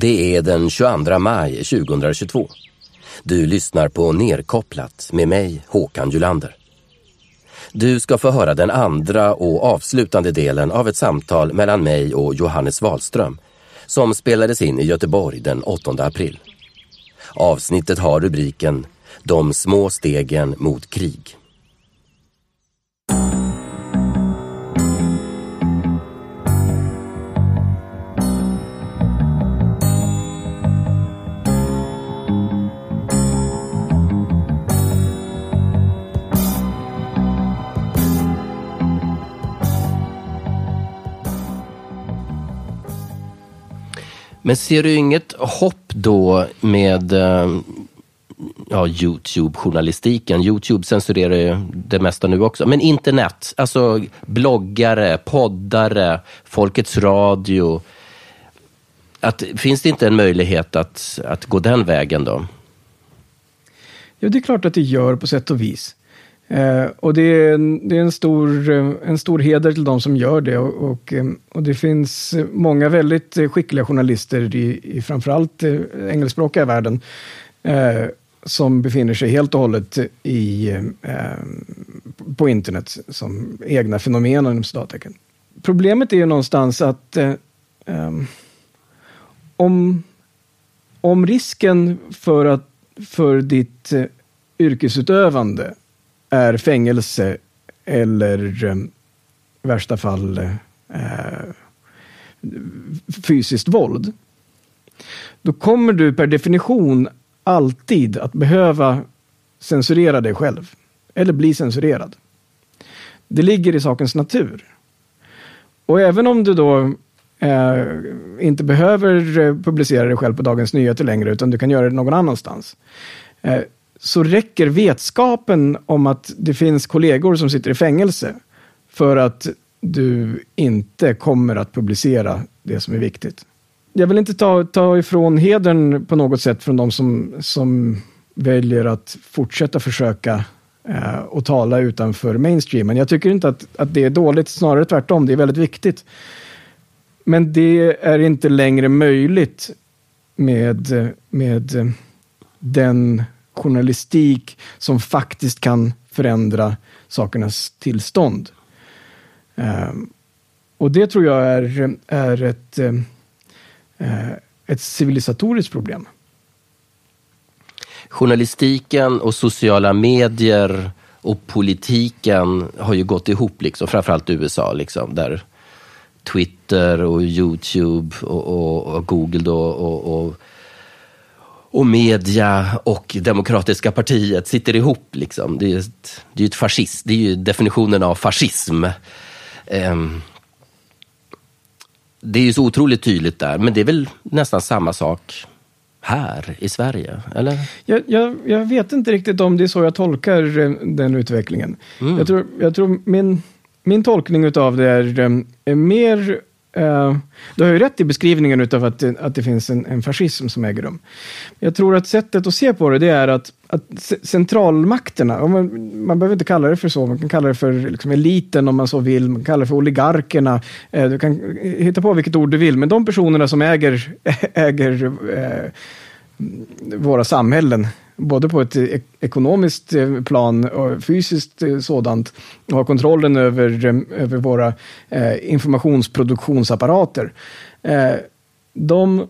Det är den 22 maj 2022. Du lyssnar på Nerkopplat med mig, Håkan Julander. Du ska få höra den andra och avslutande delen av ett samtal mellan mig och Johannes Wahlström som spelades in i Göteborg den 8 april. Avsnittet har rubriken De små stegen mot krig. Men ser du inget hopp då med eh, ja, Youtube-journalistiken? Youtube censurerar ju det mesta nu också. Men internet, alltså bloggare, poddare, Folkets Radio. Att, finns det inte en möjlighet att, att gå den vägen då? Ja, det är klart att det gör på sätt och vis. Eh, och det är, en, det är en, stor, eh, en stor heder till de som gör det. Och, och, eh, och det finns eh, många väldigt skickliga journalister i, i framförallt engelskspråkiga världen eh, som befinner sig helt och hållet i, eh, på internet som egna fenomen inom citattecken. Problemet är ju någonstans att eh, om, om risken för, att, för ditt yrkesutövande är fängelse eller i värsta fall eh, fysiskt våld. Då kommer du per definition alltid att behöva censurera dig själv. Eller bli censurerad. Det ligger i sakens natur. Och även om du då eh, inte behöver publicera dig själv på Dagens Nyheter längre, utan du kan göra det någon annanstans. Eh, så räcker vetskapen om att det finns kollegor som sitter i fängelse för att du inte kommer att publicera det som är viktigt. Jag vill inte ta, ta ifrån hedern på något sätt från de som, som väljer att fortsätta försöka eh, och tala utanför mainstreamen. Jag tycker inte att, att det är dåligt, snarare tvärtom. Det är väldigt viktigt. Men det är inte längre möjligt med, med den journalistik som faktiskt kan förändra sakernas tillstånd. Ehm, och det tror jag är, är ett, eh, ett civilisatoriskt problem. Journalistiken och sociala medier och politiken har ju gått ihop, liksom, framförallt i USA, liksom, där Twitter och Youtube och, och, och Google då, och, och och media och Demokratiska partiet sitter ihop. Liksom. Det är ju ett, det är ett fascist, det är ju definitionen av fascism. Um, det är ju så otroligt tydligt där, men det är väl nästan samma sak här i Sverige, eller? Jag, jag, jag vet inte riktigt om det är så jag tolkar eh, den utvecklingen. Mm. Jag tror, jag tror min, min tolkning av det är, eh, är mer Uh, du har ju rätt i beskrivningen av att, att det finns en, en fascism som äger rum. Jag tror att sättet att se på det, det är att, att centralmakterna, man, man behöver inte kalla det för så, man kan kalla det för liksom eliten om man så vill, man kan kalla det för oligarkerna, uh, du kan eh, hitta på vilket ord du vill, men de personerna som äger, äger uh, våra samhällen, både på ett eh, ekonomiskt eh, plan och fysiskt eh, sådant, och ha kontrollen över, över våra informationsproduktionsapparater. De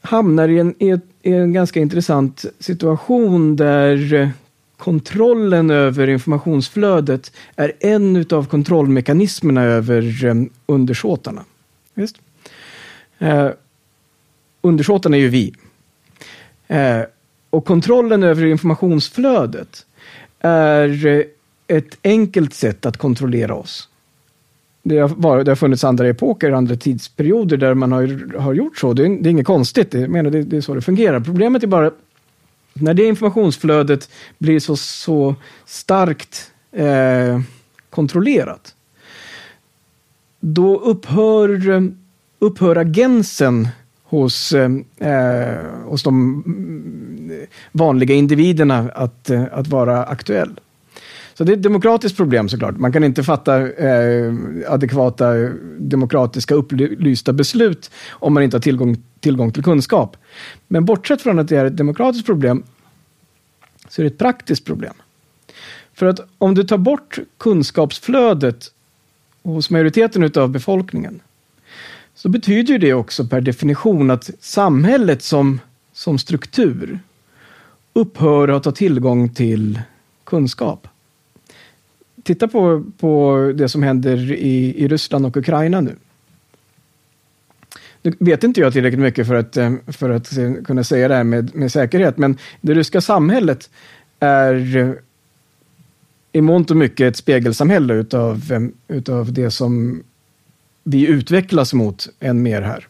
hamnar i en, i, en ganska intressant situation där kontrollen över informationsflödet är en av kontrollmekanismerna över undersåtarna. Visst? Eh, undersåtarna är ju vi. Eh, och kontrollen över informationsflödet är eh, ett enkelt sätt att kontrollera oss. Det har, varit, det har funnits andra epoker, andra tidsperioder där man har, har gjort så. Det är, det är inget konstigt, det, menar, det, det är så det fungerar. Problemet är bara när det informationsflödet blir så, så starkt eh, kontrollerat, då upphör, upphör agensen hos, eh, hos de vanliga individerna att, eh, att vara aktuell. Så det är ett demokratiskt problem såklart. Man kan inte fatta eh, adekvata demokratiska upplysta beslut om man inte har tillgång, tillgång till kunskap. Men bortsett från att det är ett demokratiskt problem så är det ett praktiskt problem. För att om du tar bort kunskapsflödet hos majoriteten av befolkningen så betyder det också per definition att samhället som, som struktur upphör att ha tillgång till kunskap. Titta på, på det som händer i, i Ryssland och Ukraina nu. Nu vet inte jag tillräckligt mycket för att, eh, för att eh, kunna säga det här med, med säkerhet, men det ryska samhället är eh, i mångt och mycket ett spegelsamhälle utav, utav det som vi utvecklas mot än mer här.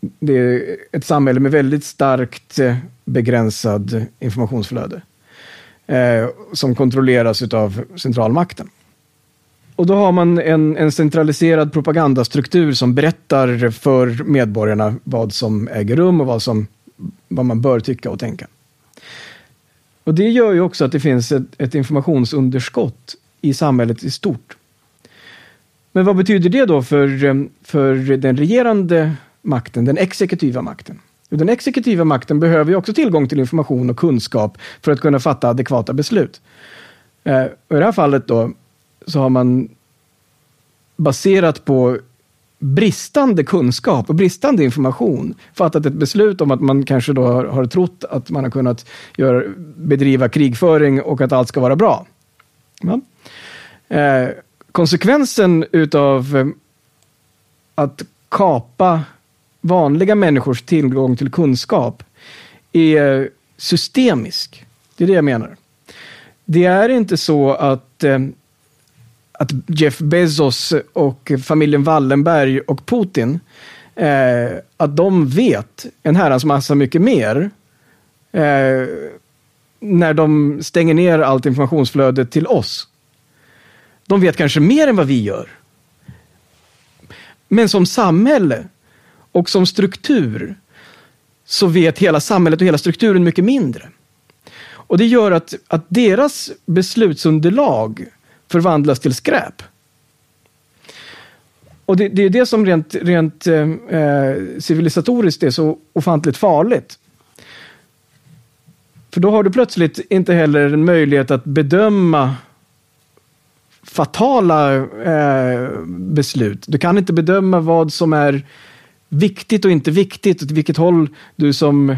Det är ett samhälle med väldigt starkt eh, begränsad informationsflöde eh, som kontrolleras av centralmakten. Och då har man en, en centraliserad propagandastruktur som berättar för medborgarna vad som äger rum och vad, som, vad man bör tycka och tänka. Och det gör ju också att det finns ett, ett informationsunderskott i samhället i stort. Men vad betyder det då för, eh, för den regerande makten, den exekutiva makten? Den exekutiva makten behöver ju också tillgång till information och kunskap för att kunna fatta adekvata beslut. Eh, I det här fallet då så har man baserat på bristande kunskap och bristande information fattat ett beslut om att man kanske då har, har trott att man har kunnat göra, bedriva krigföring och att allt ska vara bra. Ja. Eh, konsekvensen utav eh, att kapa vanliga människors tillgång till kunskap är systemisk. Det är det jag menar. Det är inte så att eh, att Jeff Bezos och familjen Wallenberg och Putin, eh, att de vet en herrans massa mycket mer eh, när de stänger ner allt informationsflöde till oss. De vet kanske mer än vad vi gör. Men som samhälle och som struktur så vet hela samhället och hela strukturen mycket mindre. Och det gör att, att deras beslutsunderlag förvandlas till skräp. Och det, det är det som rent, rent eh, eh civilisatoriskt är så ofantligt farligt. För då har du plötsligt inte heller en möjlighet att bedöma fatala eh, beslut. Du kan inte bedöma vad som är viktigt och inte viktigt, åt vilket håll du som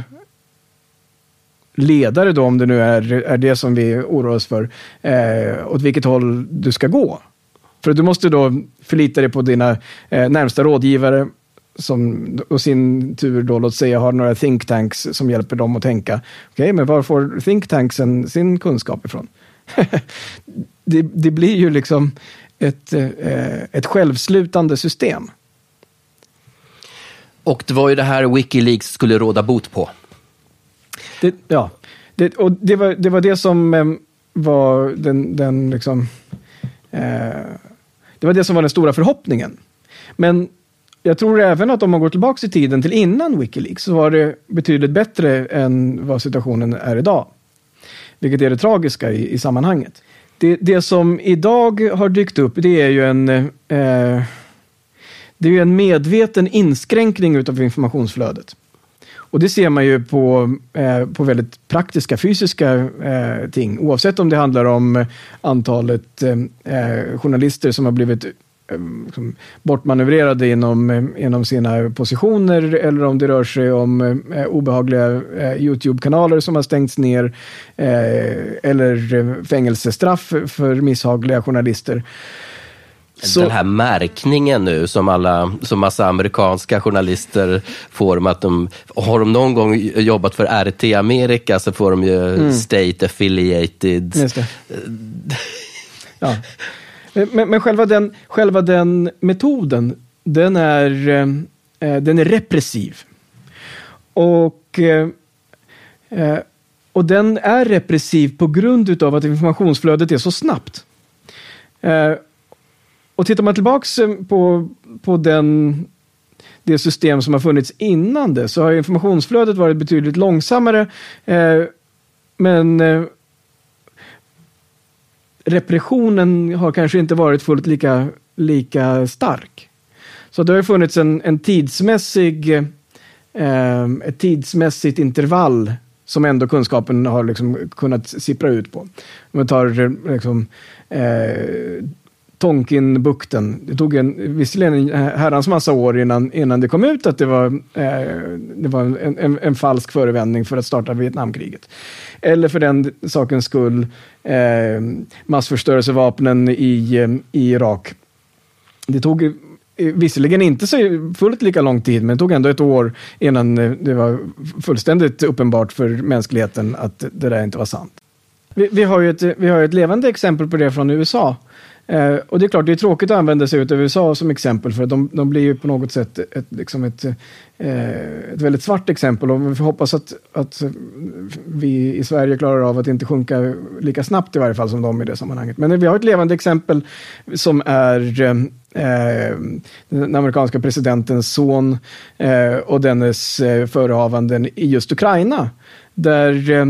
ledare då, om det nu är, är det som vi oroar oss för, eh, åt vilket håll du ska gå. För du måste då förlita dig på dina eh, närmsta rådgivare som och sin tur då, låt säga, har några think tanks som hjälper dem att tänka. Okej, okay, men var får think tanksen sin kunskap ifrån? det, det, blir ju liksom ett, eh, ett självslutande system. Och det var ju det här Wikileaks skulle råda bot på. Det, ja, det, och det var, det var det som eh, var den, den liksom, eh, det var det som var den stora förhoppningen. Men jag tror även att om man går tillbaka i tiden till innan Wikileaks så var det betydligt bättre än vad situationen är idag. Vilket är det tragiska i, i sammanhanget. Det, det som idag har dykt upp det är ju en eh, det är ju en medveten inskränkning utav informationsflödet. Och det ser man ju på, eh, på väldigt praktiska fysiska eh, ting. Oavsett om det handlar om antalet eh, eh journalister som har blivit eh, liksom, bortmanövrerade inom, eh, inom sina positioner eller om det rör sig om obehagliga Youtube-kanaler som har stängts ner eller fängelsestraff för misshagliga journalister. Så... Den här märkningen nu som alla, som massa amerikanska journalister får om att de, har de någon gång jobbat för RT Amerika så får de ju mm. state affiliated. ja. Men, men själva, den, själva den metoden, den är, eh, den är repressiv. Och, eh, eh och den är repressiv på grund av att informationsflödet är så snabbt. Och tittar man tillbaks eh, på, på den, det system som har funnits innan det så har informationsflödet varit betydligt långsammare. Eh, men, eh, repressionen har kanske inte varit fullt lika, lika stark. Så det har funnits en, en tidsmässig, eh, ett tidsmässigt intervall som ändå kunskapen har liksom kunnat sippra ut på. Om man tar eh, liksom, eh, Tonkinbukten. Det tog en, visserligen en herrans massa år innan, innan det kom ut att det var, eh, det var en, en, en, falsk förevändning för att starta Vietnamkriget. Eller för den sakens skull eh, massförstörelsevapnen i, eh, i Irak. Det tog eh, visserligen inte så fullt lika lång tid, men det tog ändå ett år innan det var fullständigt uppenbart för mänskligheten att det där inte var sant. Vi, vi har ju ett, vi har ett levande exempel på det från USA. Eh, och det är klart, det är tråkigt att använda sig av USA som exempel, för de, de blir ju på något sätt ett, liksom ett, eh, ett väldigt svart exempel. Och vi får hoppas att, att vi i Sverige klarar av att inte sjunka lika snabbt i varje fall som de i det sammanhanget. Men vi har ett levande exempel som är eh, den amerikanska presidentens son eh, och dennes eh, förehavanden i just Ukraina. Där eh,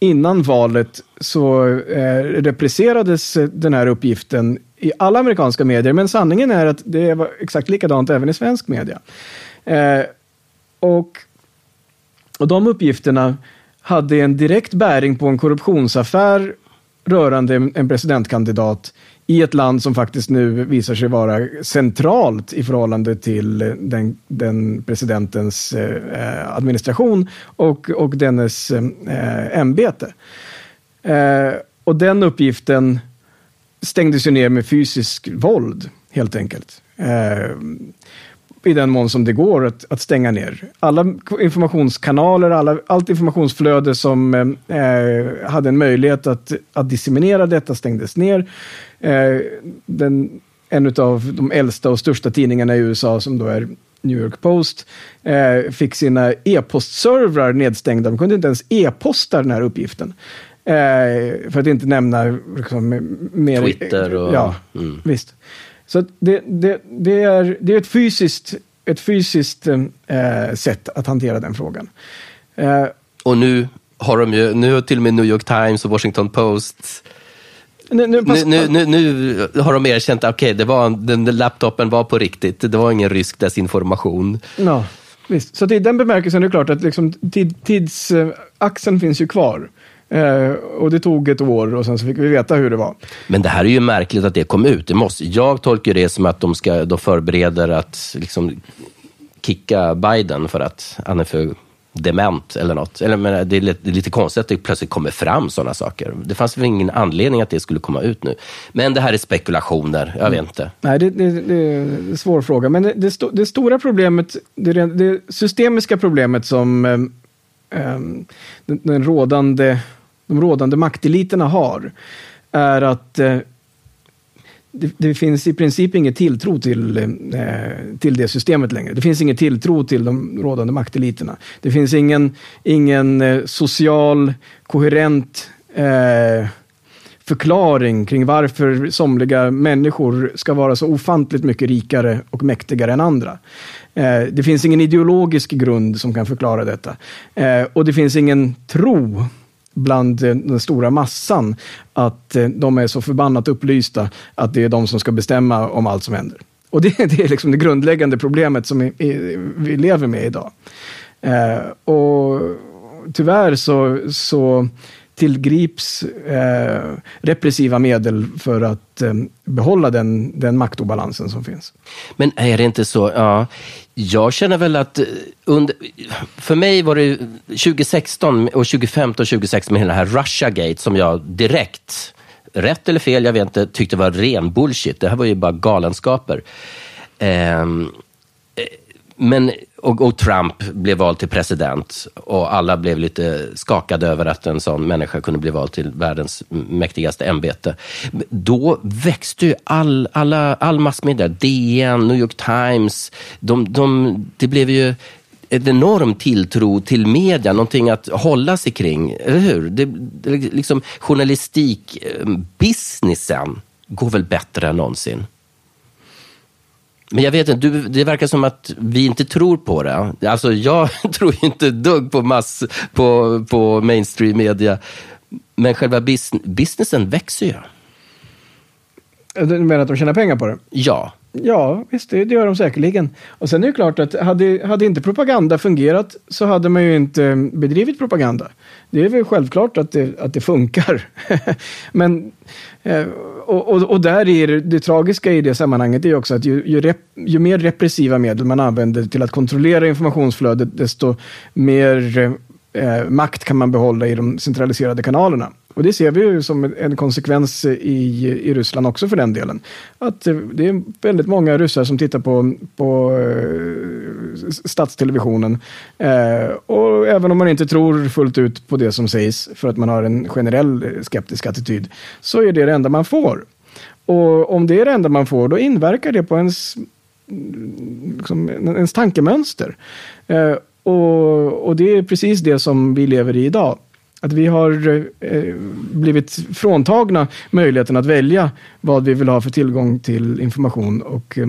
innan valet så eh, represserades eh, den här uppgiften i alla amerikanska medier, men sanningen är att det var exakt likadant även i svensk media. Eh, och, och de uppgifterna hade en direkt bäring på en korruptionsaffär rörande en presidentkandidat i ett land som faktiskt nu visar sig vara centralt i förhållande till den, den presidentens eh, administration och, och dennes eh, ämbete. Eh, och den uppgiften stängdes ju ner med fysisk våld, helt enkelt. Eh, i den mån som det går att, att stänga ner. Alla informationskanaler, alla, allt informationsflöde som eh, hade en möjlighet att, att disseminera detta stängdes ner. Eh, den, en av de äldsta och största tidningarna i USA som då är New York Post eh, fick sina e-postservrar nedstängda. De kunde inte ens e-posta den här uppgiften. Eh, för att inte nämna liksom, mer... Twitter och... Ja, mm. visst. Så det, det, det, är, det är ett fysiskt, ett fysiskt eh, sätt att hantera den frågan. Eh, och nu har de ju, nu har till och med New York Times och Washington Post nu, nu, nu, nu, nu, har de erkänt att okay, den, den laptopen var på riktigt. Det var ingen rysk desinformation. Ja, visst. Så i den bemärkelsen är det klart att liksom, tid, tidsaxeln finns ju kvar. Eh, och det tog ett år och sen så fick vi veta hur det var. Men det här är ju märkligt att det kom ut. Det måste, jag tolkar det som att de, ska, de förbereder att liksom, kicka Biden för att han är för dement eller något. Eller, men det, är lite, det är lite konstigt att det plötsligt kommer fram sådana saker. Det fanns väl ingen anledning att det skulle komma ut nu. Men det här är spekulationer, jag vet inte. Nej, det, det, det är en svår fråga. Men det, det, det stora problemet, det, det systemiska problemet som um, den, den rådande de rådande makteliterna har är att eh, det, det, finns i princip ingen tilltro till, eh, till det systemet längre. Det finns ingen tilltro till de rådande makteliterna. Det finns ingen, ingen eh, social, koherent eh, förklaring kring varför somliga människor ska vara så ofantligt mycket rikare och mäktigare än andra. Eh, det finns ingen ideologisk grund som kan förklara detta. Eh, och det finns ingen tro bland eh, den stora massan att eh, de är så förbannat upplysta att det är de som ska bestämma om allt som händer. Och det, det är liksom det grundläggande problemet som vi lever med idag. Eh, och tyvärr så, så tillgrips eh, repressiva medel för att eh, behålla den, den maktobalansen som finns. Men är det inte så, ja, jag känner väl att eh, under, för mig var det 2016 och 2015 och 2016 med hela det här Russiagate som jag direkt, rätt eller fel, jag vet inte, tyckte var ren bullshit. Det här var ju bara galenskaper. Eh, men, och, och, Trump blev vald till president och alla blev lite skakade över att en sån människa kunde bli vald till världens mäktigaste ämbete. Då växte ju all, alla, all massmedia, DN, New York Times, de, de, det blev ju en enorm tilltro till media, någonting att hålla sig kring, eller hur? Det, det, liksom, journalistikbusinessen går väl bättre än någonsin? Men jag vet inte, du, det verkar som att vi inte tror på det. Alltså jag tror inte dugg på mass, på, på mainstream media. Men själva bus businessen växer ju. Du menar att de tjänar pengar på det? Ja. Ja, visst, det, det gör de säkerligen. Och sen är det klart att hade, hade inte propaganda fungerat så hade man ju inte bedrivit propaganda. Det är väl självklart att det, att det funkar. Men, eh, och, och, och där är det, det tragiska i det sammanhanget är också att ju, ju, rep, ju mer repressiva medel man använder till att kontrollera informationsflödet, desto mer eh, makt kan man behålla i de centraliserade kanalerna. Och det ser vi ju som en konsekvens i, i Ryssland också för den delen. Att eh, det är väldigt många ryssar som tittar på, på eh, statstelevisionen. Eh, och även om man inte tror fullt ut på det som sägs, för att man har en generell eh, skeptisk attityd, så är det det enda man får. Och om det är det enda man får, då inverkar det på ens, mm, liksom, ens tankemönster. Eh, och, och det är precis det som vi lever i idag. Att vi har eh, blivit fråntagna möjligheten att välja vad vi vill ha för tillgång till information och, eh,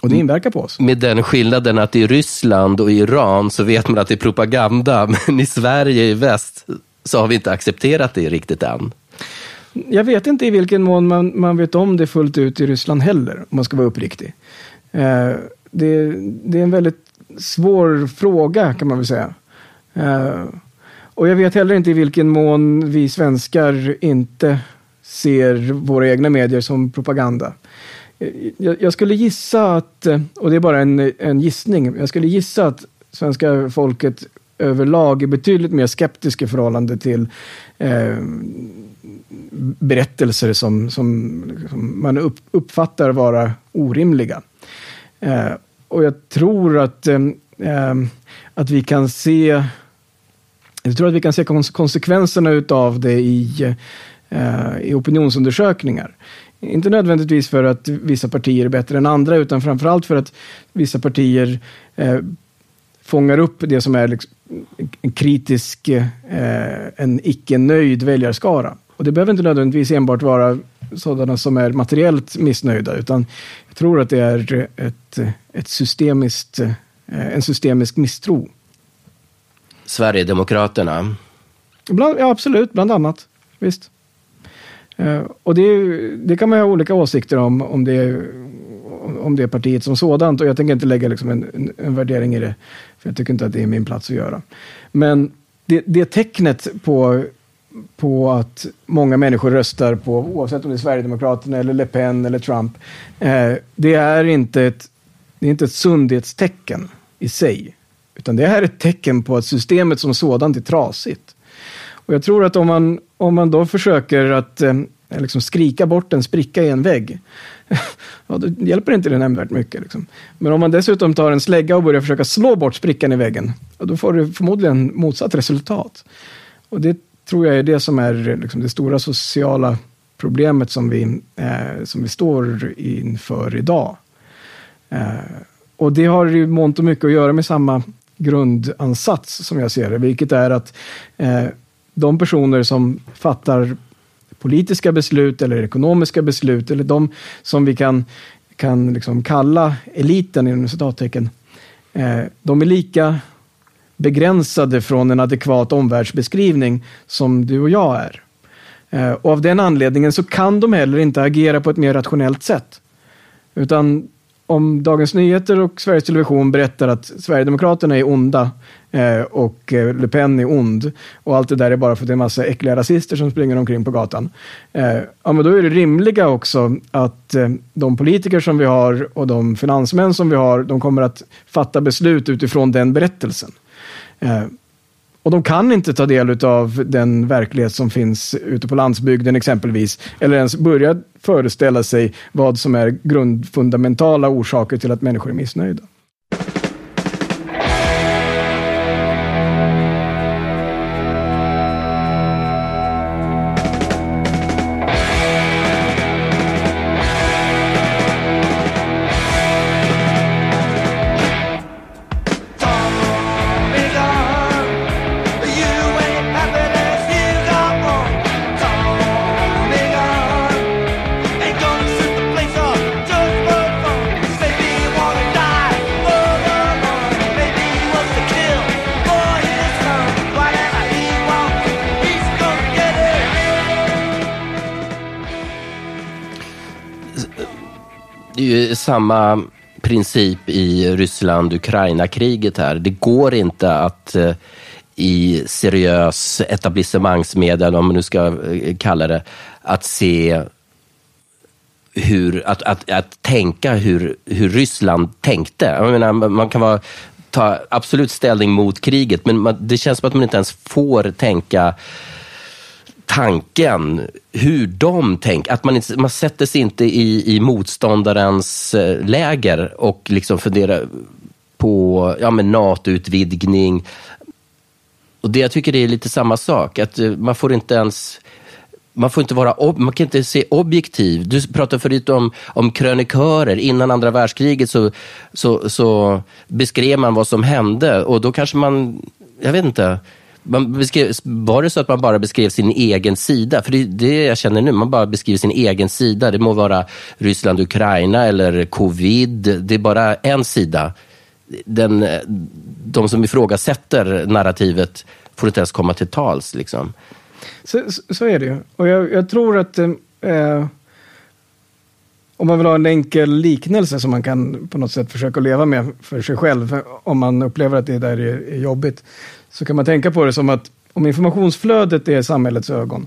och det inverkar på oss. Med den skillnaden att i Ryssland och Iran så vet man att det är propaganda, men i Sverige i väst så har vi inte accepterat det riktigt än. Jag vet inte i vilken mån man, man vet om det fullt ut i Ryssland heller, om man ska vara uppriktig. Eh, det, det, är en väldigt svår fråga kan man väl säga. Eh, och jag vet heller inte i vilken mån vi svenskar inte ser våra egna medier som propaganda. Jag, skulle gissa att, och det är bara en, en gissning, jag skulle gissa att svenska folket överlag är betydligt mer skeptiska i förhållande till eh, berättelser som, som, som man upp, uppfattar vara orimliga. Eh, och jag tror att, eh, eh att vi kan se jag tror att vi kan se konsekvenserna utav det i, eh, i opinionsundersökningar. Inte nödvändigtvis för att vissa partier är bättre än andra, utan framförallt för att vissa partier eh, fångar upp det som är liksom en kritisk, eh, en icke-nöjd väljarskara. Och det behöver inte nödvändigtvis enbart vara sådana som är materiellt missnöjda, utan jag tror att det är ett, ett systemiskt, eh, en systemisk misstro Sverigedemokraterna? Bland, ja, absolut, bland annat. Visst. Uh, och det, det, kan man ha olika åsikter om, om det, om det partiet som sådant. Och jag tänker inte lägga liksom en, en, en, värdering i det. För jag tycker inte att det är min plats att göra. Men det, det tecknet på, på att många människor röstar på, oavsett om det är Sverigedemokraterna eller Le Pen eller Trump. Uh, det är inte ett, det är inte ett sundhetstecken i sig. Utan det här är ett tecken på att systemet som sådant är trasigt. Och jag tror att om man, om man då försöker att eh, liksom skrika bort en spricka i en vägg, ja, då hjälper inte det nämnvärt mycket. Liksom. Men om man dessutom tar en slägga och börjar försöka slå bort sprickan i väggen, ja, då får du förmodligen motsatt resultat. Och det tror jag är det som är liksom, det stora sociala problemet som vi, eh, som vi står inför idag. Eh, och det har ju mångt och mycket att göra med samma grundansats som jag ser det, vilket är att eh, de personer som fattar politiska beslut eller ekonomiska beslut, eller de som vi kan, kan liksom kalla eliten inom citattecken, eh, de är lika begränsade från en adekvat omvärldsbeskrivning som du och jag är. Eh, och av den anledningen så kan de heller inte agera på ett mer rationellt sätt. Utan om Dagens Nyheter och Sveriges Television berättar att Sverigedemokraterna är onda eh, och eh, Le Pen är ond och allt det där är bara för att det är en massa äckliga rasister som springer omkring på gatan. Eh, ja, men då är det rimliga också att de politiker som vi har och de finansmän som vi har, de kommer att fatta beslut utifrån den berättelsen. Och de kan inte ta del av den verklighet som finns ute på landsbygden exempelvis. Eller ens börja föreställa sig vad som är grundfundamentala orsaker till att människor är missnöjda. Samma princip i Ryssland-Ukraina-kriget här. Det går inte att eh, i seriös etablissemangsmedia, eller vad man nu ska eh, kalla det, att se hur, att, att, att tänka hur, hur Ryssland tänkte. Jag menar, man kan vara, ta absolut ställning mot kriget, men man, det känns som att man inte ens får tänka tanken, hur de tänker. Att man, inte, man sätter sig inte i, i motståndarens eh, läger och liksom funderar på ja, NATO-utvidgning. Och det, jag tycker det är lite samma sak, att eh, man får inte ens man får inte vara man kan inte se objektiv. Du pratade förut om, om krönikörer. Innan andra världskriget så, så, så beskrev man vad som hände och då kanske man, jag vet inte, man beskrev, var det så att man bara beskrev sin egen sida? För det är det jag känner nu, man bara beskriver sin egen sida. Det må vara Ryssland, Ukraina eller covid. Det är bara en sida. Den, de som ifrågasätter narrativet får inte ens komma till tals. Liksom. Så, så är det ju. Och jag, jag tror att eh, om man vill ha en enkel liknelse som man kan på något sätt försöka leva med för sig själv, om man upplever att det där är, är jobbigt, så kan man tänka på det som att om informationsflödet är samhällets ögon,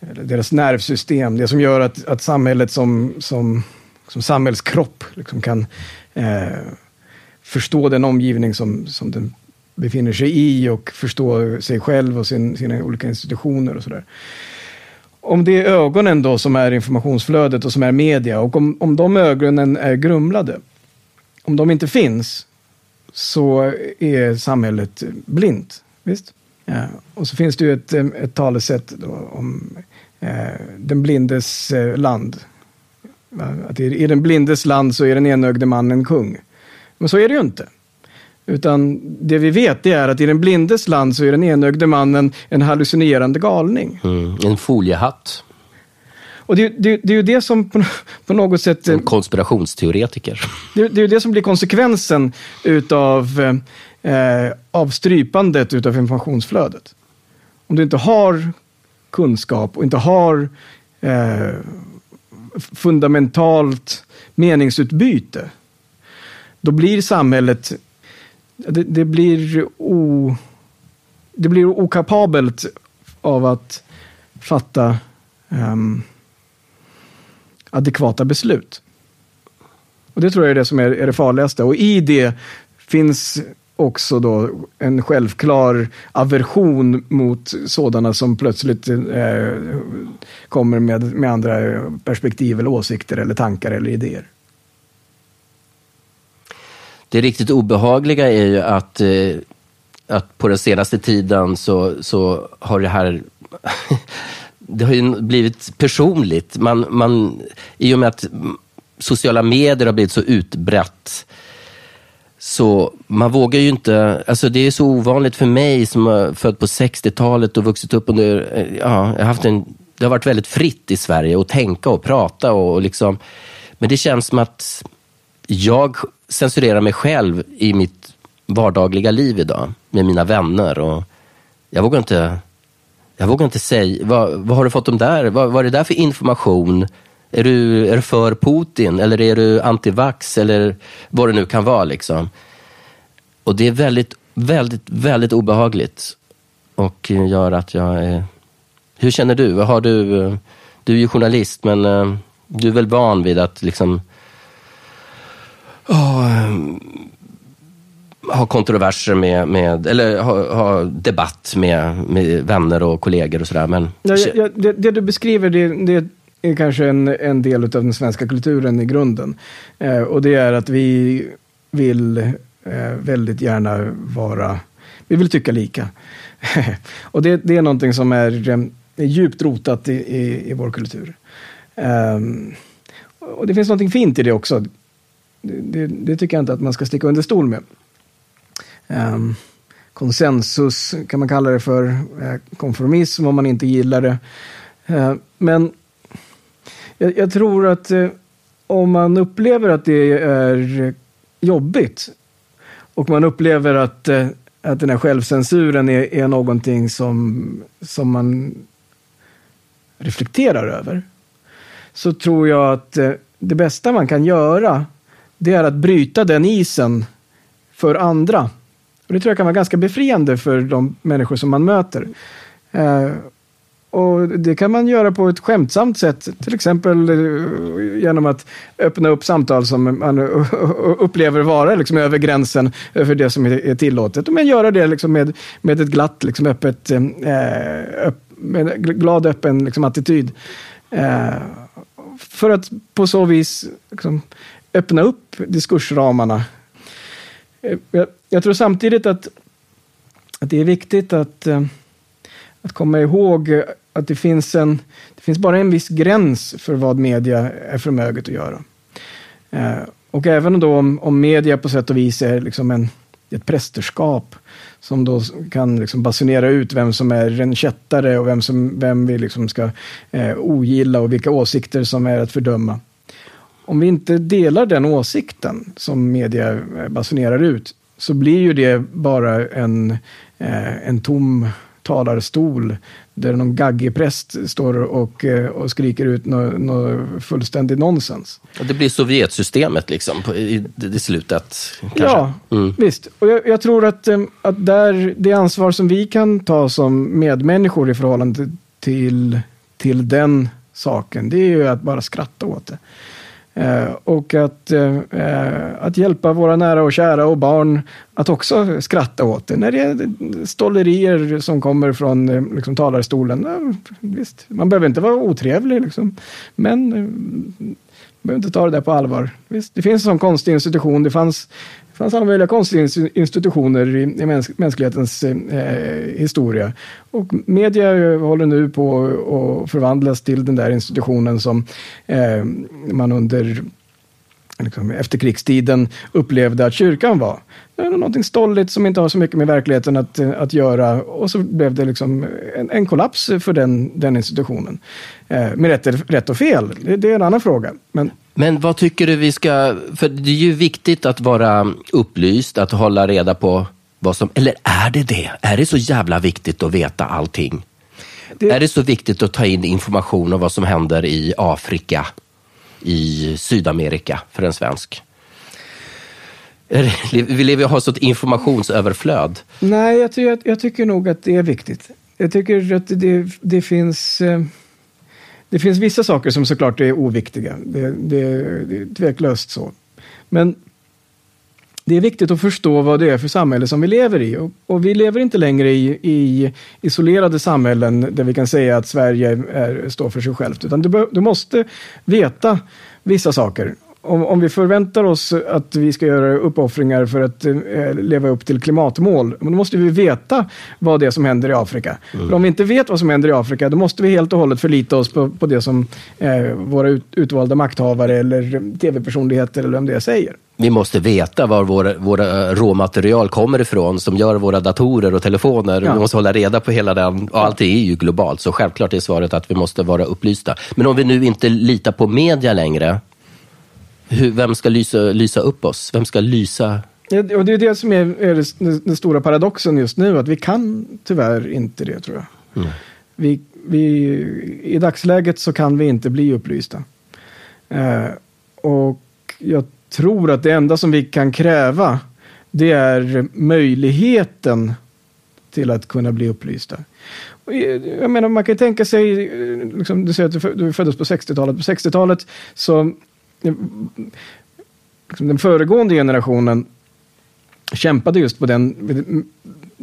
eller deras nervsystem, det som gör att, att samhället som, som, som samhällskropp liksom kan eh, förstå den omgivning som, som den befinner sig i och förstå sig själv och sin, sina olika institutioner och sådär. Om det är ögonen då som är informationsflödet och som är media och om, om de ögonen är grumlade, om de inte finns, så är samhället blint. Visst? Ja. Och så finns det ju ett, eh, ett talesätt om eh, den blindes eh, land. Att i, i den blindes land så är den enögde mannen kung. Men så är det ju inte. Utan det vi vet är att i den blindes land så är den enögde mannen en hallucinerande galning. Mm, en foliehatt. Och det, det, det, är ju det som på, på något sätt... En konspirationsteoretiker. Det, det är ju det som blir konsekvensen utav eh, av strypandet utav informationsflödet. Om du inte har kunskap och inte har eh, fundamentalt meningsutbyte, då blir samhället det, det, blir o, det blir okapabelt av att fatta um, adekvata beslut. Och det tror jag är det som är, är det farligaste. Och i det finns också då en självklar aversion mot sådana som plötsligt eh, kommer med, med andra perspektiv eller åsikter eller tankar eller idéer. Det riktigt obehagliga är ju att, eh, att på den senaste tiden så, så har det här det har ju blivit personligt. Man, man, I och med att sociala medier har blivit så utbrett så man vågar ju inte, alltså det är så ovanligt för mig som är född på 60-talet och vuxit upp under, eh, ja, jag har haft en, det har varit väldigt fritt i Sverige att tänka och prata och, och liksom, men det känns som att jag censurerar mig själv i mitt vardagliga liv idag med mina vänner. Och jag vågar inte, jag vågar inte säga, vad, vad har du fått dem där? Vad, vad är det där för information? Är du, är du för Putin eller är du antivax eller vad det nu kan vara. Liksom. Och det är väldigt, väldigt, väldigt obehagligt och gör att jag är... Hur känner du? Har du? Du är ju journalist, men eh, du är väl van vid att liksom oh, ha kontroverser med, med eller ha, ha debatt med, med vänner och kollegor och sådär. Men... Ja, ja, det, det, du beskriver, det, det är kanske en, en del av den svenska kulturen i grunden. Eh, och det är att vi vill eh, väldigt gärna vara, vi vill tycka lika. och det, det är någonting som är, är djupt rotat i, i, i vår kultur. Um, och det finns någonting fint i det också det, det, tycker jag inte att man ska sticka under stol med. Ehm, konsensus kan man kalla det för, eh, konformism om man inte gillar det. Ehm, men jag, tror att eh, om man upplever att det är jobbigt och man upplever att, eh, att den här självcensuren är, är någonting som, som man reflekterar över så tror jag att det bästa man kan göra, det är att bryta den isen för andra. Och det tror jag kan vara ganska befriande för de människor som man möter. Eh, och det kan man göra på ett skämtsamt sätt, till exempel eh, genom att öppna upp samtal som man upplever vara liksom över gränsen för det som är tillåtet. Men göra det liksom med, med ett glatt, liksom öppet, eh, öpp, med glad öppen liksom attityd. Eh, för att på så vis liksom, öppna upp diskursramarna. Eh, jag, jag, tror samtidigt att, att det är viktigt att, eh, att komma ihåg att det finns, en, det finns bara en viss gräns för vad media är förmöget att göra. Eh, och även då om, om media på sätt och vis är liksom en, ett prästerskap som då kan liksom basunera ut vem som är en kättare och vem, som, vem vi liksom ska eh, ogilla och vilka åsikter som är att fördöma. Om vi inte delar den åsikten som media eh, basunerar ut så blir ju det bara en, eh, en tom talarstol där någon gaggig präst står och, eh, och skriker ut något no, fullständigt nonsens. Det blir Sovjetsystemet liksom i, i slutet? Kanske. Ja, mm. visst. Och jag, jag, tror att, att där, det ansvar som vi kan ta som medmänniskor i förhållande till, till den saken, det är ju att bara skratta åt det. Eh, och att, eh, eh, att hjälpa våra nära och kära och barn att också skratta åt det. När det är stollerier som kommer från eh, liksom, talarstolen. visst, man behöver inte vara otrevlig, liksom. men eh, behöver inte ta det där på allvar. Visst, det finns en sån konstig institution. Det fanns, det fanns alla möjliga konstiga institutioner i, i mäns mänsklighetens eh, historia. Och media håller nu på att förvandlas till den där institutionen som eh, man under liksom, efterkrigstiden upplevde att kyrkan var. Det någonting stolligt som inte har så mycket med verkligheten att, att göra. Och så blev det liksom en, en kollaps för den, den institutionen. Eh, med rätt, rätt och fel, det, det, är en annan fråga. Men, men vad tycker du vi ska... För det är ju viktigt att vara upplyst, att hålla reda på vad som... Eller är det det? Är det så jävla viktigt att veta allting? Det... Är det så viktigt att ta in information om vad som händer i Afrika? i Sydamerika för en svensk? Vi lever och har sånt informationsöverflöd. Nej, jag, ty jag, tycker nog att det är viktigt. Jag tycker att det, det finns... Eh, det finns vissa saker som såklart är oviktiga. Det, det, det är tveklöst så. Men det är viktigt att förstå vad det är för samhälle som vi lever i. Och, och vi lever inte längre i, i, isolerade samhällen där vi kan säga att Sverige är, står för sig självt. Utan du, du måste veta vissa saker om, om vi förväntar oss att vi ska göra uppoffringar för att eh, leva upp till klimatmål, då måste vi veta vad det är som händer i Afrika. Mm. För om vi inte vet vad som händer i Afrika, då måste vi helt och hållet förlita oss på, på det som eh, våra ut, utvalda makthavare eller tv-personligheter eller vem det säger. Vi måste veta var våra, våra råmaterial kommer ifrån som gör våra datorer och telefoner. Ja. Vi måste hålla reda på hela den. Och allt är ju globalt, så självklart är svaret att vi måste vara upplysta. Men om vi nu inte litar på media längre, hur, vem ska lysa, lysa upp oss? Vem ska lysa? Och det är det som är, är den stora paradoxen just nu, att vi kan tyvärr inte det tror jag. Mm. Vi, vi, I dagsläget så kan vi inte bli upplysta. Eh, och jag tror att det enda som vi kan kräva, det är möjligheten till att kunna bli upplysta. Jag menar, man kan tänka sig, liksom, du säger att du föddes på 60-talet. På 60-talet så liksom den föregående generationen kämpade just på den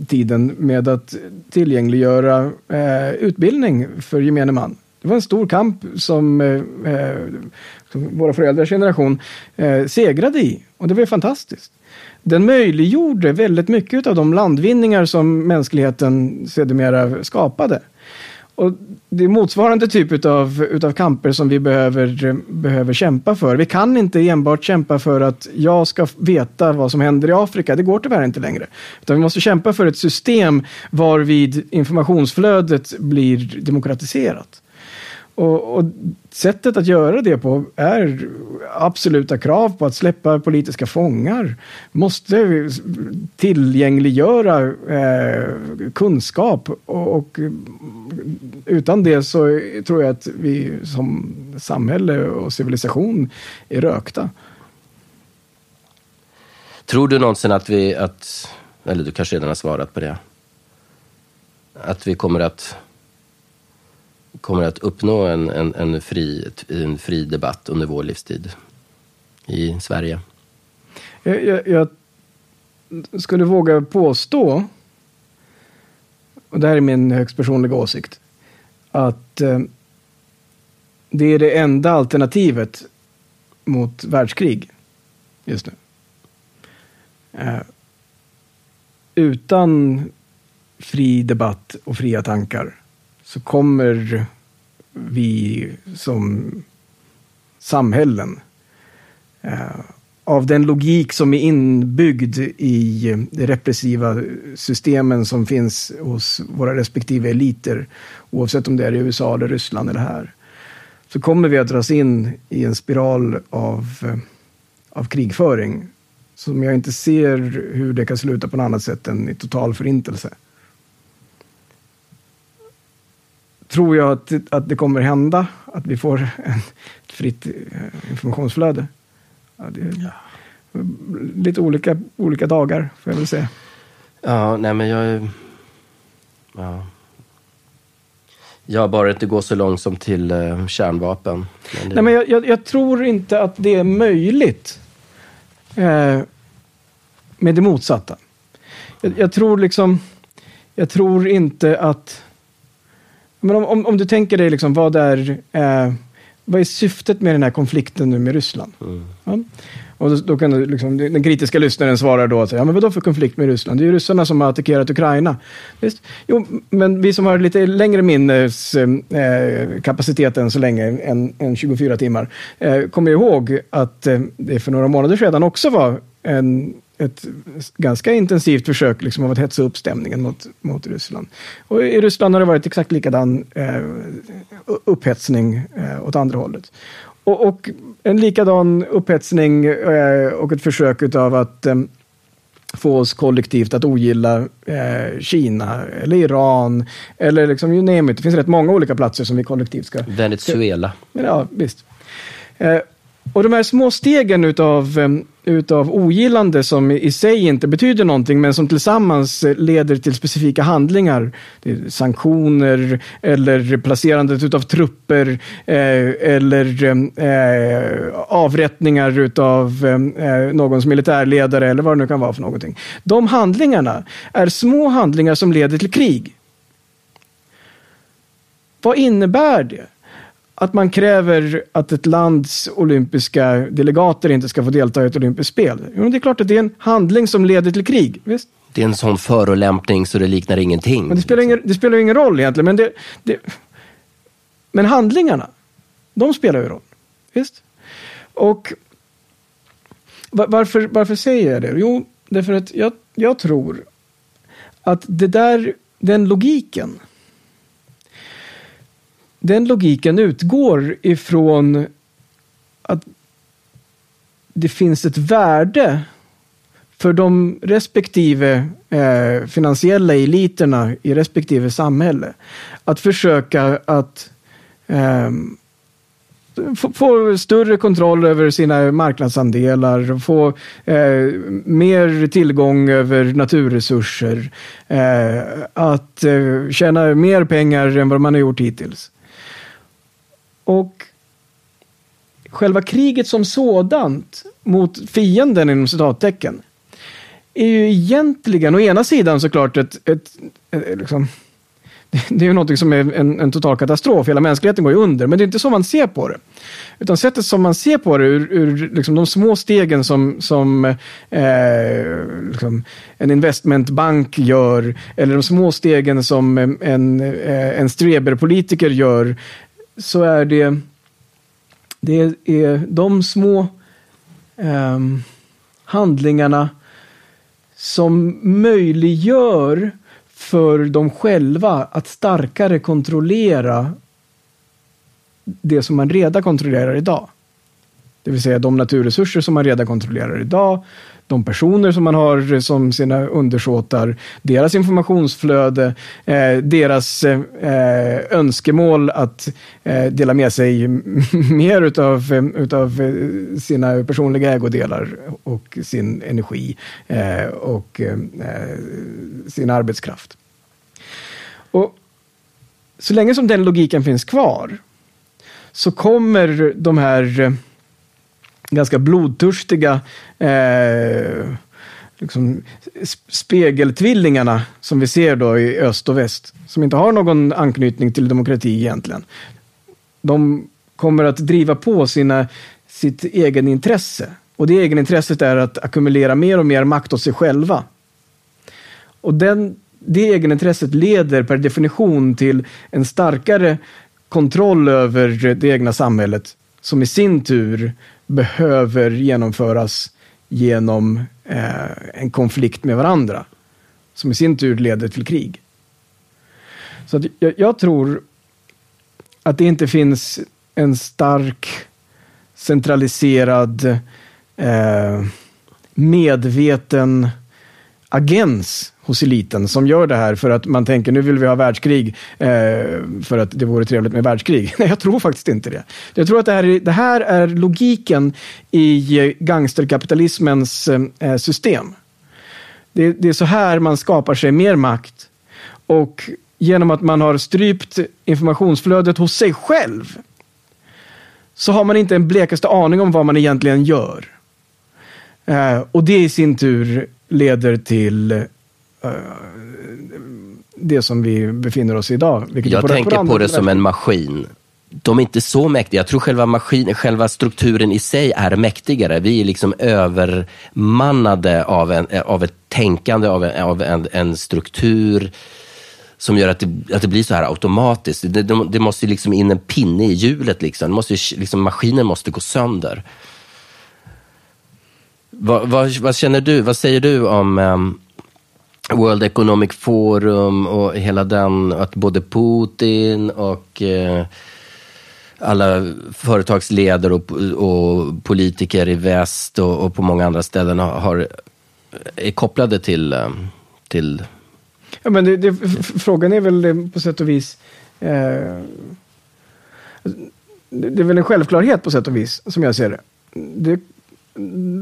tiden med att tillgängliggöra eh, utbildning för gemene man. Det var en stor kamp som, eh, eh som våra föräldrars generation eh, segrade i och det var fantastiskt. Den möjliggjorde väldigt mycket av de landvinningar som mänskligheten sedermera skapade. Och det är motsvarande typ av utav kamper som vi behöver, behöver kämpa för. Vi kan inte enbart kämpa för att jag ska veta vad som händer i Afrika. Det går tyvärr inte längre. Utan vi måste kämpa för ett system varvid informationsflödet blir demokratiserat. Och, och, sättet att göra det på är absoluta krav på att släppa politiska fångar. Måste tillgängliggöra eh, kunskap och, och, utan det så tror jag att vi som samhälle och civilisation är rökta. Tror du någonsin att vi, att, eller du kanske redan har svarat på det, att vi kommer att kommer att uppnå en, en, en, fri, en fri debatt under vår livstid i Sverige? Jag, jag, jag skulle våga påstå, och det här är min högst personliga åsikt, att eh, det är det enda alternativet mot världskrig just nu. Eh, utan fri debatt och fria tankar så kommer vi som samhällen eh, av den logik som är inbyggd i de repressiva systemen som finns hos våra respektive eliter, oavsett om det är i USA eller Ryssland eller här, så kommer vi att dras in i en spiral av, eh, av krigföring som jag inte ser hur det kan sluta på något annat sätt än i total förintelse. Tror jag att, att det kommer hända, att vi får en, ett fritt eh, informationsflöde. Ja, ja. Lite olika, olika dagar, får jag väl säga. Ja, nej men jag... Ja. Jag bara inte gå så långt som till uh, kärnvapen. Men det... Nej, men jag, jag, jag, tror inte att det är möjligt eh, med det motsatta. Jag, jag, tror liksom... Jag tror inte att men om, om, om, du tänker dig, liksom, vad, är, eh, vad är syftet med den här konflikten nu med Ryssland? Mm. Ja? Och då, då, kan du, liksom, den kritiska lyssnaren svara då, ja, men vad då för konflikt med Ryssland? Det är ju ryssarna som har attackerat Ukraina. Visst? Jo, men vi som har lite längre minneskapacitet eh, än så länge, än, än 24 timmar, eh, kommer ihåg att eh, det för några månader sedan också var en ett ganska intensivt försök liksom, av att hetsa upp stämningen mot, mot Ryssland. Och i Ryssland har det varit exakt likadan eh, upphetsning eh, åt andra hållet. Och, och en likadan upphetsning eh, och ett försök av att eh, få oss kollektivt att ogilla eh, Kina eller Iran eller liksom you name it. Det finns rätt många olika platser som vi kollektivt ska... Venezuela. Ska, ja, visst. Eh, och de här små stegen utav, utav ogillande som i sig inte betyder någonting men som tillsammans eh, leder till specifika handlingar. sanktioner eller placerandet utav trupper eh, eller eh, eh avrättningar utav eh, eh, någons militärledare eller vad det nu kan vara för någonting. De handlingarna är små handlingar som leder till krig. Vad innebär det? Att man kräver att ett lands olympiska delegater inte ska få delta i ett olympiskt spel. Jo, det är klart att det är en handling som leder till krig. Visst? Det är en sån förolämpning så det liknar ingenting. Men det spelar, ingen, det spelar ingen roll egentligen. Men, det, det, men handlingarna, de spelar ju roll. Visst? Och varför, varför säger jag det? Jo, därför att jag, jag tror att det där, den logiken den logiken utgår ifrån att det finns ett värde för de respektive eh, finansiella eliterna i respektive samhälle att försöka att eh, få, få, större kontroll över sina marknadsandelar, få eh, mer tillgång över naturresurser, eh, att eh, tjäna mer pengar än vad man har gjort hittills. Och själva kriget som sådant mot fienden inom citattecken är ju egentligen å ena sidan såklart ett, ett, ett liksom, det är ju något som är en, en, total katastrof. Hela mänskligheten går ju under. Men det är inte så man ser på det. Utan sättet som man ser på det ur, ur liksom de små stegen som, som eh, liksom en investmentbank gör. Eller de små stegen som eh, en, en, en streberpolitiker gör så är det, det är de små eh, handlingarna som möjliggör för dem själva att starkare kontrollera det som man redan kontrollerar idag. Det vill säga de naturresurser som man redan kontrollerar idag, de personer som man har eh, som sina undersåtar, deras informationsflöde, eh, deras eh, eh önskemål att eh, dela med sig mer utav, eh, utav sina personliga ägodelar och sin energi och sin arbetskraft. Och så länge som den logiken finns kvar så kommer de här ganska blodtörstiga eh, liksom spegeltvillingarna som vi ser då i öst och väst, som inte har någon anknytning till demokrati egentligen. De kommer att driva på sina, sitt egenintresse. Och det egenintresset är att ackumulera mer och mer makt åt sig själva. Och den, det egenintresset leder per definition till en starkare kontroll över det egna samhället som i sin tur behöver genomföras genom eh, en konflikt med varandra. Som i sin tur leder till krig. Så jag, jag, tror att det inte finns en stark centraliserad eh, medveten agens hos eliten som gör det här för att man tänker nu vill vi ha världskrig eh, för att det vore trevligt med världskrig. Nej, jag tror faktiskt inte det. Jag tror att det här är, det här är logiken i eh, gangsterkapitalismens eh, eh, system. Det, det är så här man skapar sig mer makt. Och genom att man har strypt informationsflödet hos sig själv så har man inte en blekaste aning om vad man egentligen gör. Eh, och det i sin tur leder till uh, det som vi befinner oss i idag. Jag på tänker på, det som en maskin. De är inte så mäktiga. Jag tror själva maskinen, själva strukturen i sig är mäktigare. Vi är liksom övermannade av, en, av ett tänkande, av en, av en, en struktur som gör att det, att det blir så här automatiskt. Det, det, det måste liksom in en pinne i hjulet. Liksom. Det måste, liksom, maskinen måste gå sönder. Vad, vad, vad, känner du, vad säger du om um, World Economic Forum och hela den, att både Putin och uh, alla företagsledare och, och, politiker i väst och, och, på många andra ställen har, eh, är kopplade till, ehm, till... Ja, men det, det, frågan är väl eh, på sätt och vis eh, det är väl en självklarhet på sätt och vis, som jag ser det. Det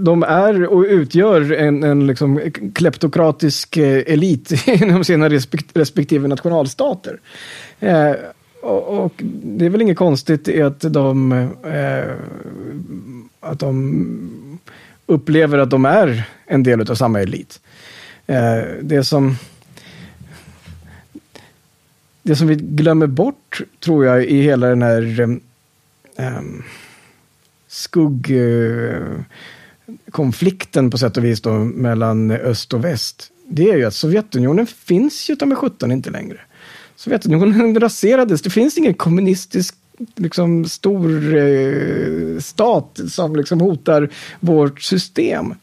de är och utgör en, en liksom kleptokratisk eh, elit inom sina respektive nationalstater. Eh, och, och, det är väl inget konstigt i att de, eh, att de upplever att de är en del av samma elit. Eh, det som det som vi glömmer bort, tror jag, i hela den här eh, eh, skuggkonflikten eh, på sätt och vis då, mellan öst och väst, det är ju att Sovjetunionen finns ju ta med sjutton inte längre. Sovjetunionen raserades, det finns ingen kommunistisk liksom, stor eh, stat som liksom hotar vårt system.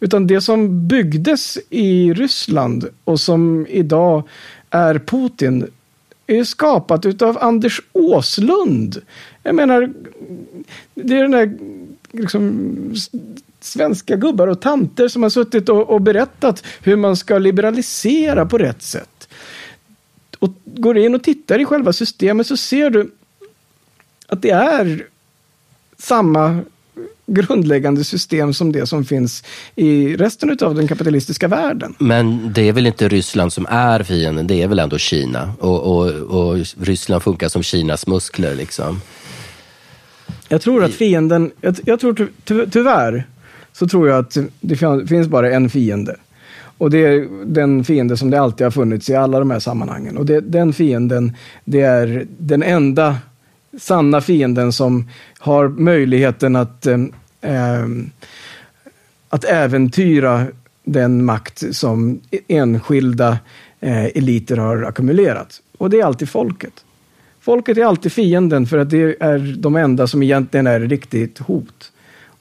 Utan det som byggdes i Ryssland och som idag är Putin skapat utav Anders Åslund. Jag menar, det är den där liksom, svenska gubbar och tanter som har suttit och, och, berättat hur man ska liberalisera på rätt sätt. Och går in och tittar i själva systemet så ser du att det är samma grundläggande system som det som finns i resten av den kapitalistiska världen. Men det är väl inte Ryssland som är fienden, det är väl ändå Kina. Och, och, och Ryssland funkar som Kinas muskler liksom. Jag tror att fienden, jag, jag tror ty, tyvärr, så tror jag att det finns bara en fiende. Och det är den fiende som det alltid har funnits i alla de här sammanhangen. Och det, den fienden, det är den enda sanna fienden som har möjligheten att, eh, eh att äventyra den makt som e-, enskilda eh, eliter har ackumulerat. Och det är alltid folket. Folket är alltid fienden för att det är de enda som egentligen är riktigt hot.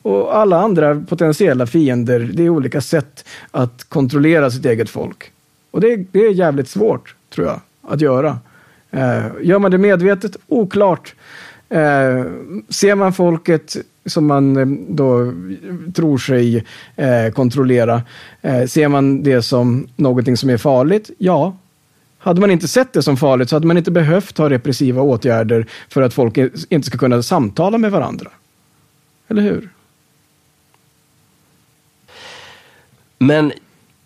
Och alla andra potentiella fiender, det är olika sätt att kontrollera sitt eget folk. Och det, det är jävligt svårt, tror jag, att göra. Eh, gör man det medvetet? Oklart. Eh, ser man folket som man eh, då tror sig eh, kontrollera, eh, ser man det som någonting som är farligt? Ja. Hade man inte sett det som farligt så hade man inte behövt ha repressiva åtgärder för att folk inte ska kunna samtala med varandra. Eller hur? Men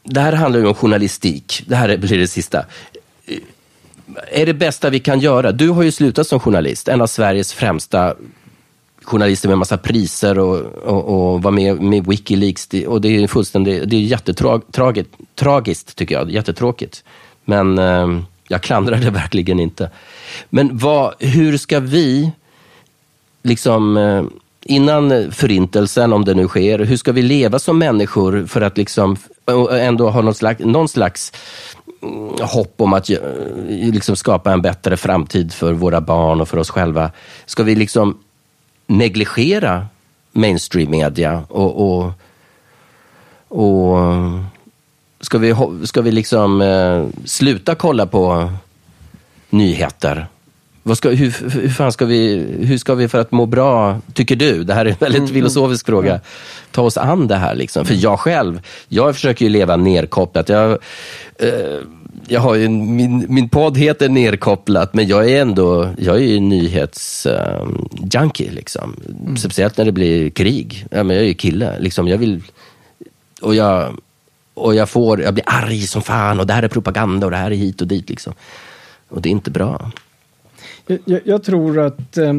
det här handlar ju om journalistik. Det här blir det sista. Är det bästa vi kan göra? Du har ju slutat som journalist, en av Sveriges främsta journalister med massa priser och, och, och var med med Wikileaks. Och det är fullständigt, det är jättetragiskt tycker jag, jättetråkigt. Men eh, jag klandrar det verkligen inte. Men vad, hur ska vi, liksom eh, innan förintelsen, om det nu sker, hur ska vi leva som människor för att liksom ändå ha någon slags, någon slags hopp om att eh, liksom skapa en bättre framtid för våra barn och för oss själva. Ska vi liksom negligera mainstream media och, och, och ska vi, ska vi liksom eh, sluta kolla på nyheter? Vad ska, hur, hur, fan ska vi, hur ska vi för att må bra, tycker du? Det här är en väldigt mm, filosofisk mm, fråga. Ta oss an det här. Liksom. För jag själv, jag försöker ju leva nerkopplat. Jag, eh, jag har ju, min, min podd heter Nerkopplat, men jag är ändå jag är ju nyhetsjunkie. Um, liksom. Mm. Speciellt när det blir krig. Ja, men jag är ju kille. Liksom. Jag vill, och jag, och jag, får, jag blir arg som fan och det här är propaganda och det här är hit och dit. Liksom. Och det är inte bra. Jag, jag tror att eh,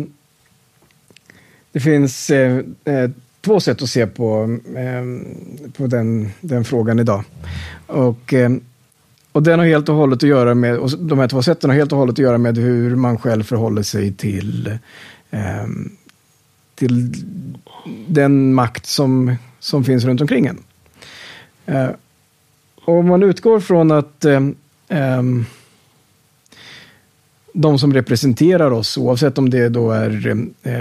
det finns eh, eh, två sätt att se på, eh, på den, den frågan idag. Och, ehm, och den har helt och hållet att göra med, och de här två sätten har helt och hållet att göra med hur man själv förhåller sig till, ehm, till den makt som, som finns runt omkring en. Eh, om man utgår från att um, de som representerar oss, oavsett om det då är eh,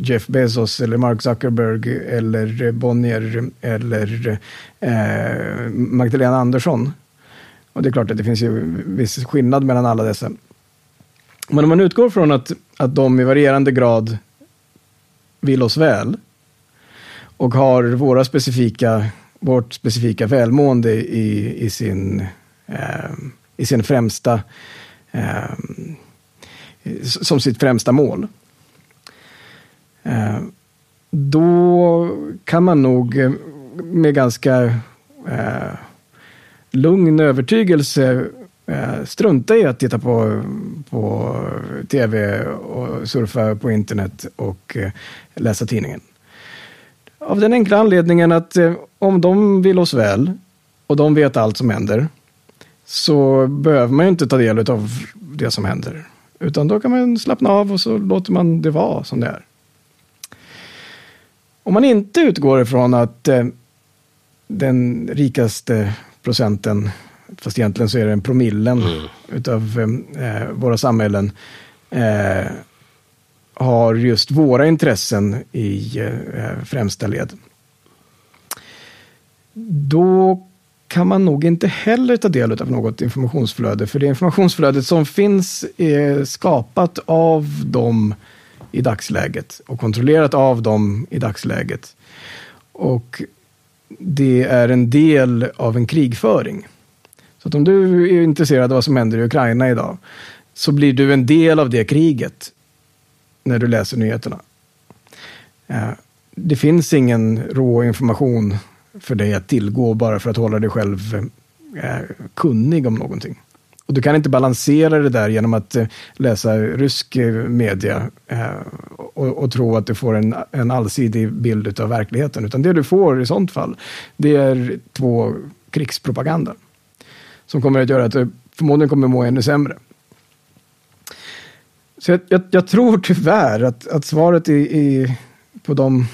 Jeff Bezos eller Mark Zuckerberg eller Bonnier eller eh, Magdalena Andersson. Och det är klart att det finns ju viss skillnad mellan alla dessa. Men om man utgår från att, att de i varierande grad vill oss väl och har våra specifika, vårt specifika välmående i, i, sin, eh, i sin främsta eh, Ehm, som sitt främsta mål. Eh, då kan man nog eh, med ganska eh, lugn övertygelse eh, strunta i att titta på, på tv och surfa på internet och eh, läsa tidningen. Av den enkla anledningen att om de vill oss väl och de vet allt som händer så behöver man ju inte ta del av det som händer. Utan då kan man slappna av och så låter man det vara som det är. Om man inte utgår ifrån att eh, den rikaste procenten, fast egentligen så är det en promillen mm. utav eh, våra samhällen, eh, har just våra intressen i eh, främsta led. Då kan man nog inte heller ta del av något informationsflöde. För det informationsflödet som finns är skapat av dem i dagsläget och kontrollerat av dem i dagsläget. Och det är en del av en krigföring. Så att om du är intresserad av vad som händer i Ukraina idag så blir du en del av det kriget när du läser nyheterna. Eh, det finns ingen rå information för dig att tillgå bara för att hålla dig själv eh, kunnig om någonting. Och du kan inte balansera det där genom att eh, läsa rysk eh, media eh, och, och, tro att du får en, en allsidig bild av verkligheten. Utan det du får i sånt fall, det är två krigspropaganda. Som kommer att göra att du förmodligen kommer må ännu sämre. Så jag, jag, jag tror tyvärr att, att svaret i, i, på dem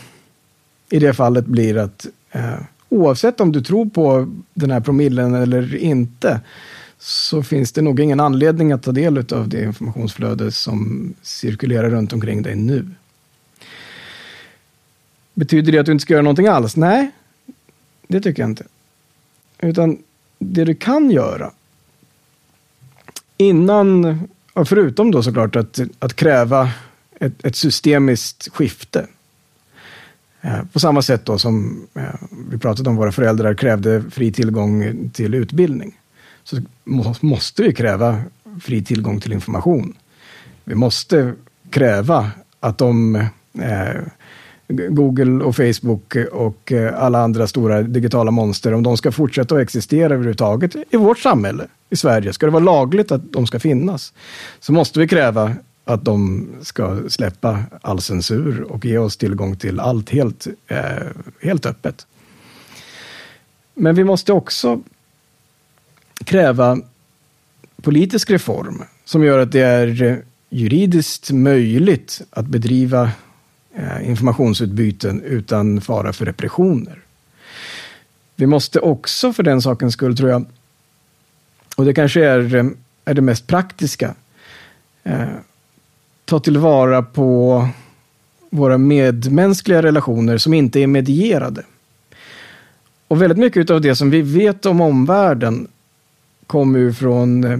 i det fallet blir att Eh, oavsett om du tror på den här promillen eller inte så finns det nog ingen anledning att ta del av det informationsflöde som cirkulerar runt omkring dig nu. Betyder det att du inte ska göra någonting alls? Nej, det tycker jag inte. Utan det du kan göra innan, förutom då såklart att, att kräva ett, ett systemiskt skifte. Eh, på samma sätt då som eh, vi pratade om våra föräldrar krävde fri tillgång till utbildning. Så måste vi kräva fri tillgång till information. Vi måste kräva att de eh, Google och Facebook och eh, alla andra stora digitala monster, om de ska fortsätta att existera överhuvudtaget i vårt samhälle, i Sverige, ska det vara lagligt att de ska finnas, så måste vi kräva att de ska släppa all censur och ge oss tillgång till allt helt, eh, helt öppet. Men vi måste också kräva politisk reform som gör att det är juridiskt möjligt att bedriva eh, informationsutbyten utan fara för repressioner. Vi måste också för den sakens skull, tror jag, och det kanske är, eh, är det mest praktiska, eh, ta tillvara på våra medmänskliga relationer som inte är medierade. Och väldigt mycket av det som vi vet om omvärlden kommer ju från eh,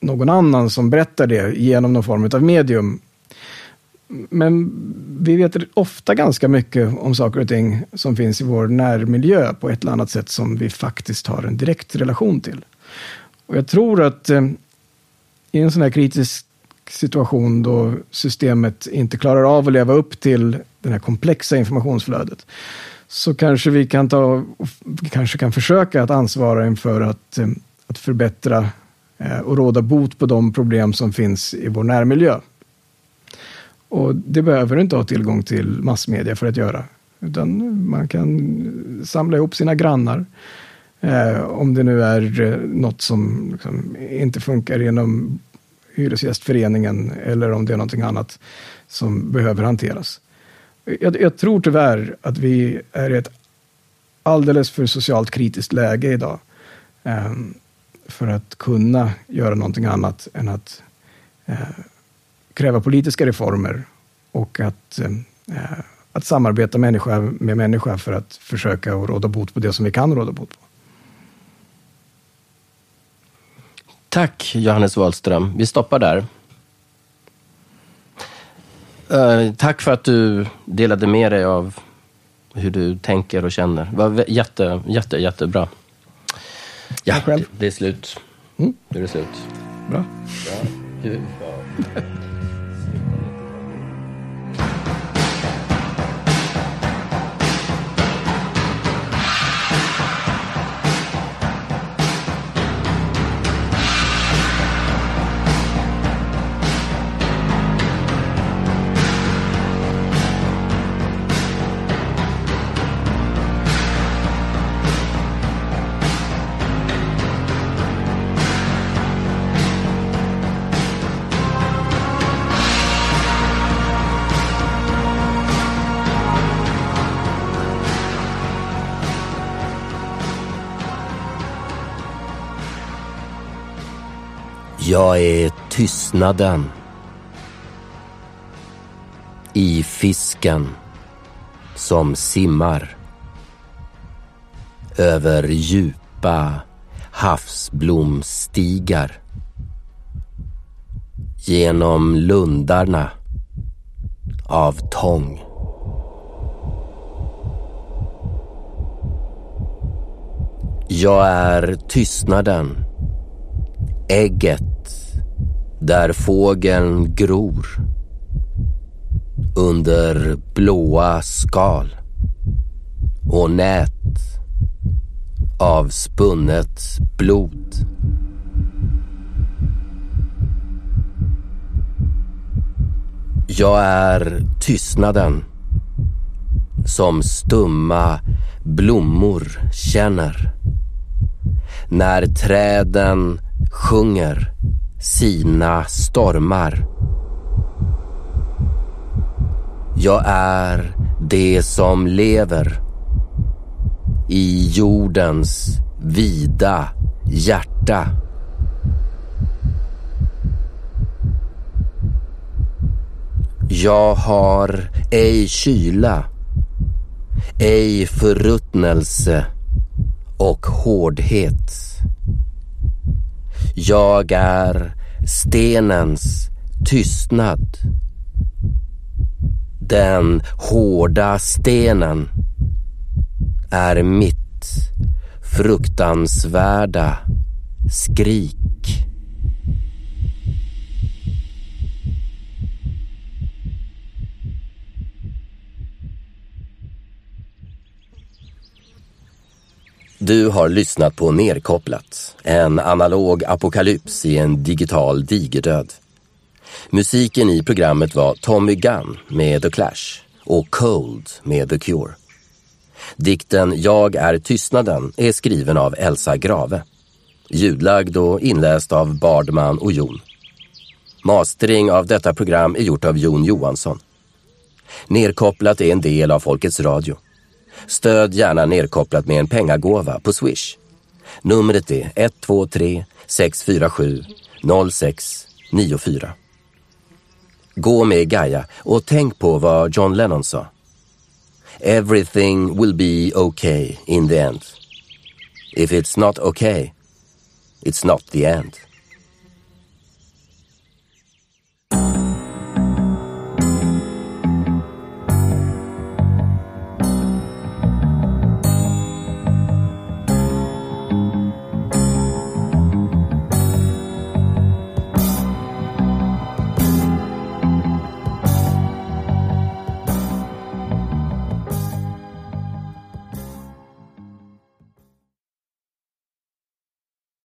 någon annan som berättar det genom någon form av medium. Men vi vet ofta ganska mycket om saker och ting som finns i vår närmiljö på ett eller annat sätt som vi faktiskt har en direkt relation till. Och jag tror att eh, i en sån här kritisk situation då systemet inte klarar av att leva upp till det här komplexa informationsflödet så kanske vi kan ta, kanske kan försöka att ansvara inför att, eh, att förbättra eh, och råda bot på de problem som finns i vår närmiljö. Och det behöver du inte ha tillgång till massmedia för att göra. Utan man kan samla ihop sina grannar. Eh, om det nu är eh, något som liksom inte funkar genom Hyresgästföreningen eller om det är någonting annat som behöver hanteras. Jag, jag tror tyvärr att vi är i ett alldeles för socialt kritiskt läge idag eh, för att kunna göra någonting annat än att eh, kräva politiska reformer och att, eh, att samarbeta människa med människa för att försöka råda bot på det som vi kan råda bot på. Tack Johannes Wahlström. Vi stoppar där. Uh, tack för att du delade med dig av hur du tänker och känner. Det var jätte, jätte, jättebra. Ja, det, det, är slut. Mm. Nu är det slut. Bra. Ja. Jag är tystnaden i fisken som simmar över djupa havsblomstigar genom lundarna av tång. Jag är tystnaden, ägget där fågeln gror under blåa skal och nät av spunnet blod. Jag är tystnaden som stumma blommor känner när träden sjunger sina stormar. Jag är det som lever i jordens vida hjärta. Jag har ej kyla, ej förruttnelse och hårdhet. Jag är stenens tystnad. Den hårda stenen är mitt fruktansvärda skrik. Du har lyssnat på Nerkopplat, en analog apokalyps i en digital digerdöd. Musiken i programmet var Tommy Gunn med The Clash och Cold med The Cure. Dikten Jag är tystnaden är skriven av Elsa Grave. Ljudlagd och inläst av Bardman och Jon. Mastering av detta program är gjort av Jon Johansson. Nerkopplat är en del av Folkets Radio. Stöd gärna nedkopplat med en pengagåva på Swish. Numret är 123 647 0694. Gå med Gaia och tänk på vad John Lennon sa. Everything will be okay in the end. If it's not okay, it's not the end.